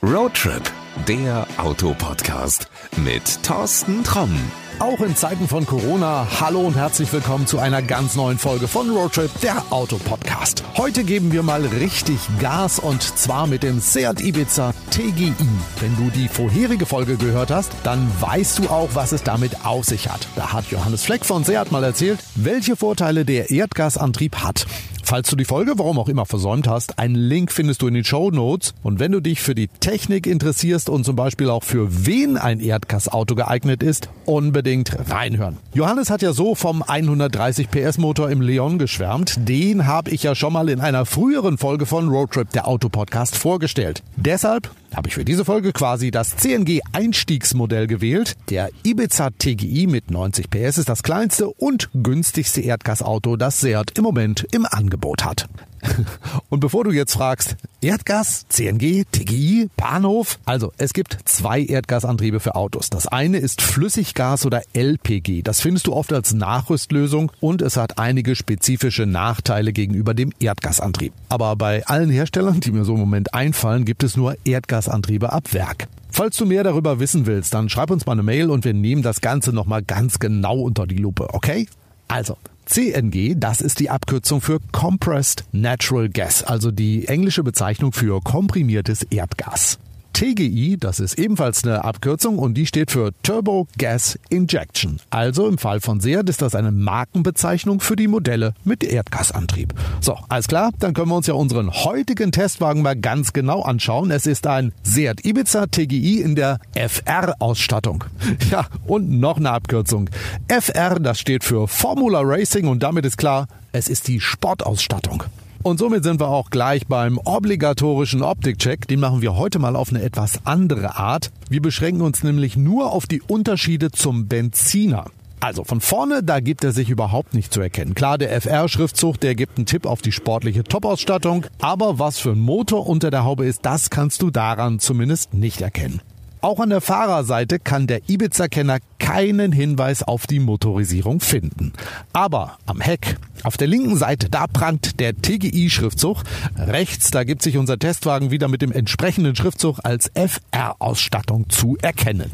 Roadtrip, der Autopodcast mit Thorsten Tromm. Auch in Zeiten von Corona, hallo und herzlich willkommen zu einer ganz neuen Folge von Roadtrip, der Autopodcast. Heute geben wir mal richtig Gas und zwar mit dem Seat Ibiza TGI. Wenn du die vorherige Folge gehört hast, dann weißt du auch, was es damit auf sich hat. Da hat Johannes Fleck von Seat mal erzählt, welche Vorteile der Erdgasantrieb hat. Falls du die Folge, warum auch immer, versäumt hast, einen Link findest du in den Show Notes. Und wenn du dich für die Technik interessierst und zum Beispiel auch für wen ein Erdgasauto geeignet ist, unbedingt reinhören. Johannes hat ja so vom 130 PS Motor im Leon geschwärmt. Den habe ich ja schon mal in einer früheren Folge von Roadtrip, der Autopodcast, vorgestellt. Deshalb habe ich für diese Folge quasi das CNG Einstiegsmodell gewählt. Der Ibiza TGI mit 90 PS ist das kleinste und günstigste Erdgasauto, das Seat im Moment im Angebot hat. Und bevor du jetzt fragst, Erdgas, CNG, TGI, Bahnhof, also es gibt zwei Erdgasantriebe für Autos. Das eine ist Flüssiggas oder LPG. Das findest du oft als Nachrüstlösung und es hat einige spezifische Nachteile gegenüber dem Erdgasantrieb. Aber bei allen Herstellern, die mir so im Moment einfallen, gibt es nur Erdgasantriebe ab Werk. Falls du mehr darüber wissen willst, dann schreib uns mal eine Mail und wir nehmen das Ganze nochmal ganz genau unter die Lupe, okay? Also, CNG, das ist die Abkürzung für Compressed Natural Gas, also die englische Bezeichnung für komprimiertes Erdgas. TGI, das ist ebenfalls eine Abkürzung und die steht für Turbo Gas Injection. Also im Fall von Seat ist das eine Markenbezeichnung für die Modelle mit Erdgasantrieb. So, alles klar, dann können wir uns ja unseren heutigen Testwagen mal ganz genau anschauen. Es ist ein Seat Ibiza TGI in der FR-Ausstattung. Ja, und noch eine Abkürzung. FR, das steht für Formula Racing und damit ist klar, es ist die Sportausstattung. Und somit sind wir auch gleich beim obligatorischen Optikcheck. Den machen wir heute mal auf eine etwas andere Art. Wir beschränken uns nämlich nur auf die Unterschiede zum Benziner. Also von vorne, da gibt er sich überhaupt nicht zu erkennen. Klar, der FR-Schriftzug, der gibt einen Tipp auf die sportliche Top-Ausstattung. Aber was für ein Motor unter der Haube ist, das kannst du daran zumindest nicht erkennen. Auch an der Fahrerseite kann der Ibiza-Kenner keinen Hinweis auf die Motorisierung finden. Aber am Heck, auf der linken Seite, da prangt der TGI-Schriftzug. Rechts, da gibt sich unser Testwagen wieder mit dem entsprechenden Schriftzug als FR-Ausstattung zu erkennen.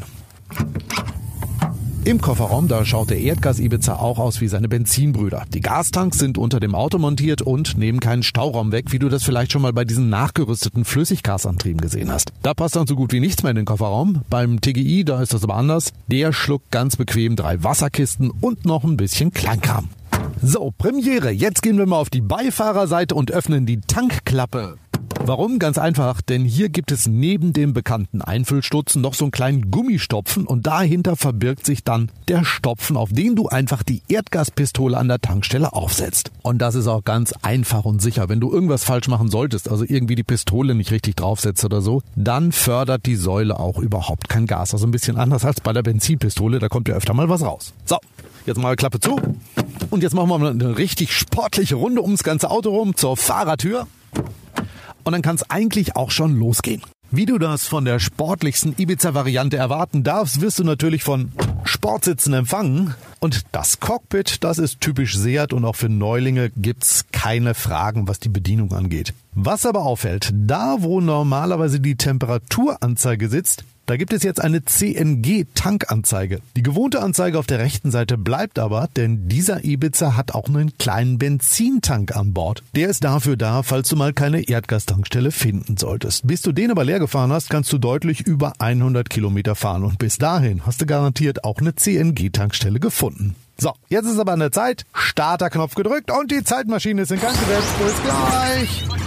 Im Kofferraum, da schaut der Erdgas-Ibiza auch aus wie seine Benzinbrüder. Die Gastanks sind unter dem Auto montiert und nehmen keinen Stauraum weg, wie du das vielleicht schon mal bei diesen nachgerüsteten Flüssiggasantrieben gesehen hast. Da passt dann so gut wie nichts mehr in den Kofferraum. Beim TGI, da ist das aber anders. Der schluckt ganz bequem drei Wasserkisten und noch ein bisschen Kleinkram. So, Premiere. Jetzt gehen wir mal auf die Beifahrerseite und öffnen die Tankklappe. Warum? Ganz einfach, denn hier gibt es neben dem bekannten Einfüllstutzen noch so einen kleinen Gummistopfen und dahinter verbirgt sich dann der Stopfen, auf den du einfach die Erdgaspistole an der Tankstelle aufsetzt. Und das ist auch ganz einfach und sicher. Wenn du irgendwas falsch machen solltest, also irgendwie die Pistole nicht richtig draufsetzt oder so, dann fördert die Säule auch überhaupt kein Gas. Also ein bisschen anders als bei der Benzinpistole, da kommt ja öfter mal was raus. So, jetzt mal Klappe zu. Und jetzt machen wir mal eine richtig sportliche Runde ums ganze Auto rum zur Fahrertür und dann kann es eigentlich auch schon losgehen. Wie du das von der sportlichsten Ibiza-Variante erwarten darfst, wirst du natürlich von Sportsitzen empfangen. Und das Cockpit, das ist typisch Seat und auch für Neulinge gibt's keine Fragen, was die Bedienung angeht. Was aber auffällt, da wo normalerweise die Temperaturanzeige sitzt, da gibt es jetzt eine CNG-Tankanzeige. Die gewohnte Anzeige auf der rechten Seite bleibt aber, denn dieser Ibiza hat auch einen kleinen Benzintank an Bord. Der ist dafür da, falls du mal keine Erdgastankstelle finden solltest. Bis du den aber leer gefahren hast, kannst du deutlich über 100 Kilometer fahren und bis dahin hast du garantiert auch eine CNG-Tankstelle gefunden. So, jetzt ist aber an der Zeit. Starterknopf gedrückt und die Zeitmaschine ist in Gang gesetzt. Bis gleich.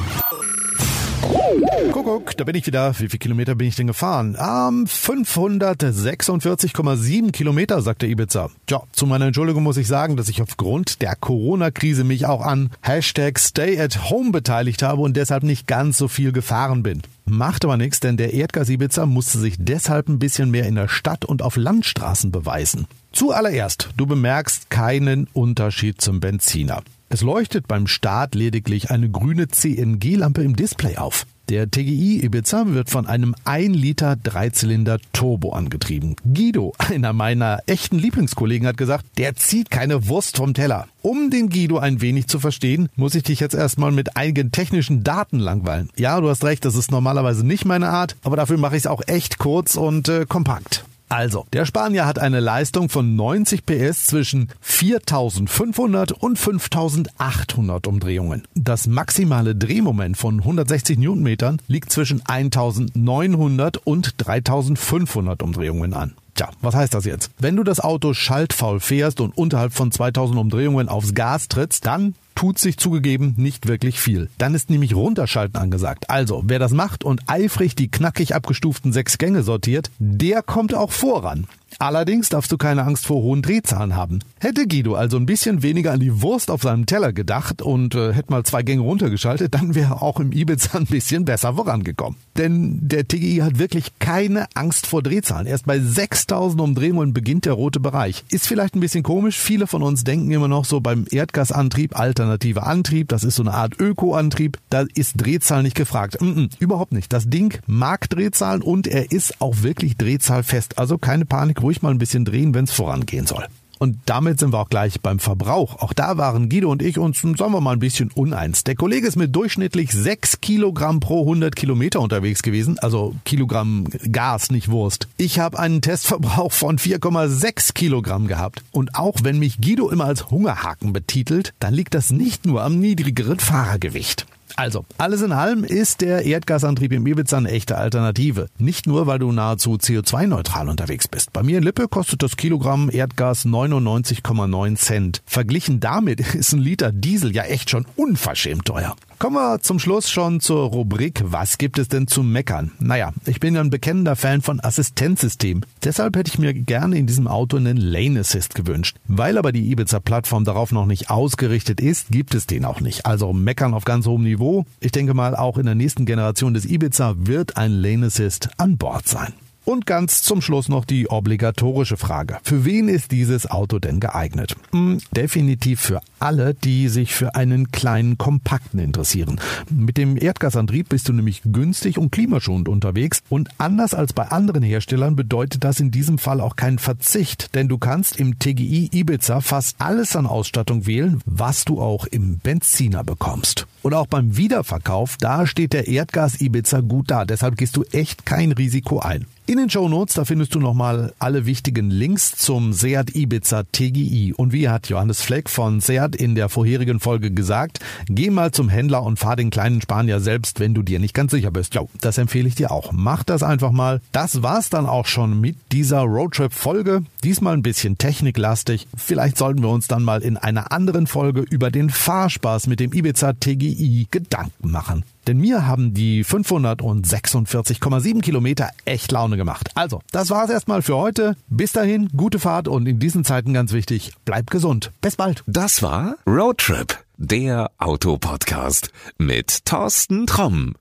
Kuckuck, da bin ich wieder. Wie viele Kilometer bin ich denn gefahren? Ähm, 546,7 Kilometer, sagt der Ibiza. Ja, zu meiner Entschuldigung muss ich sagen, dass ich aufgrund der Corona-Krise mich auch an Hashtag Stay at Home beteiligt habe und deshalb nicht ganz so viel gefahren bin. Macht aber nichts, denn der Erdgas-Ibiza musste sich deshalb ein bisschen mehr in der Stadt und auf Landstraßen beweisen. Zuallererst, du bemerkst keinen Unterschied zum Benziner. Es leuchtet beim Start lediglich eine grüne CNG-Lampe im Display auf. Der TGI Ibiza wird von einem 1 Liter Dreizylinder Turbo angetrieben. Guido, einer meiner echten Lieblingskollegen, hat gesagt, der zieht keine Wurst vom Teller. Um den Guido ein wenig zu verstehen, muss ich dich jetzt erstmal mit einigen technischen Daten langweilen. Ja, du hast recht, das ist normalerweise nicht meine Art, aber dafür mache ich es auch echt kurz und äh, kompakt. Also, der Spanier hat eine Leistung von 90 PS zwischen 4500 und 5800 Umdrehungen. Das maximale Drehmoment von 160 Newtonmetern liegt zwischen 1900 und 3500 Umdrehungen an. Tja, was heißt das jetzt? Wenn du das Auto schaltfaul fährst und unterhalb von 2000 Umdrehungen aufs Gas trittst, dann tut sich zugegeben nicht wirklich viel. Dann ist nämlich Runterschalten angesagt. Also, wer das macht und eifrig die knackig abgestuften sechs Gänge sortiert, der kommt auch voran. Allerdings darfst du keine Angst vor hohen Drehzahlen haben. Hätte Guido also ein bisschen weniger an die Wurst auf seinem Teller gedacht und äh, hätte mal zwei Gänge runtergeschaltet, dann wäre auch im Ibiza ein bisschen besser vorangekommen. Denn der TGI hat wirklich keine Angst vor Drehzahlen. Erst bei 6000 Umdrehungen beginnt der rote Bereich. Ist vielleicht ein bisschen komisch. Viele von uns denken immer noch so beim Erdgasantrieb, alternativer Antrieb, das ist so eine Art Ökoantrieb, da ist Drehzahl nicht gefragt. Mm -mm, überhaupt nicht. Das Ding mag Drehzahlen und er ist auch wirklich drehzahlfest. Also keine Panik, ruhig mal ein bisschen drehen, wenn es vorangehen soll. Und damit sind wir auch gleich beim Verbrauch. Auch da waren Guido und ich uns, sagen wir mal, ein bisschen uneins. Der Kollege ist mit durchschnittlich 6 Kilogramm pro 100 Kilometer unterwegs gewesen. Also Kilogramm Gas, nicht Wurst. Ich habe einen Testverbrauch von 4,6 Kilogramm gehabt. Und auch wenn mich Guido immer als Hungerhaken betitelt, dann liegt das nicht nur am niedrigeren Fahrergewicht. Also, alles in allem ist der Erdgasantrieb im Ibiza eine echte Alternative. Nicht nur, weil du nahezu CO2-neutral unterwegs bist. Bei mir in Lippe kostet das Kilogramm Erdgas 99,9 Cent. Verglichen damit ist ein Liter Diesel ja echt schon unverschämt teuer. Kommen wir zum Schluss schon zur Rubrik Was gibt es denn zu meckern? Naja, ich bin ein bekennender Fan von Assistenzsystemen. Deshalb hätte ich mir gerne in diesem Auto einen Lane Assist gewünscht. Weil aber die Ibiza-Plattform darauf noch nicht ausgerichtet ist, gibt es den auch nicht. Also meckern auf ganz hohem Niveau. Ich denke mal, auch in der nächsten Generation des Ibiza wird ein Lane Assist an Bord sein. Und ganz zum Schluss noch die obligatorische Frage. Für wen ist dieses Auto denn geeignet? Hm, definitiv für alle, die sich für einen kleinen Kompakten interessieren. Mit dem Erdgasantrieb bist du nämlich günstig und klimaschonend unterwegs und anders als bei anderen Herstellern bedeutet das in diesem Fall auch keinen Verzicht, denn du kannst im TGI Ibiza fast alles an Ausstattung wählen, was du auch im Benziner bekommst. Und auch beim Wiederverkauf, da steht der Erdgas Ibiza gut da, deshalb gehst du echt kein Risiko ein. In den Show Notes, da findest du nochmal alle wichtigen Links zum Seat Ibiza TGI. Und wie hat Johannes Fleck von Seat in der vorherigen Folge gesagt, geh mal zum Händler und fahr den kleinen Spanier selbst, wenn du dir nicht ganz sicher bist. Ja, das empfehle ich dir auch. Mach das einfach mal. Das war's dann auch schon mit dieser Roadtrip-Folge. Diesmal ein bisschen techniklastig. Vielleicht sollten wir uns dann mal in einer anderen Folge über den Fahrspaß mit dem Ibiza TGI Gedanken machen. Denn mir haben die 546,7 Kilometer echt Laune gemacht. Also, das war's erstmal für heute. Bis dahin, gute Fahrt und in diesen Zeiten ganz wichtig, bleib gesund. Bis bald. Das war Roadtrip, der Autopodcast mit Thorsten Tromm.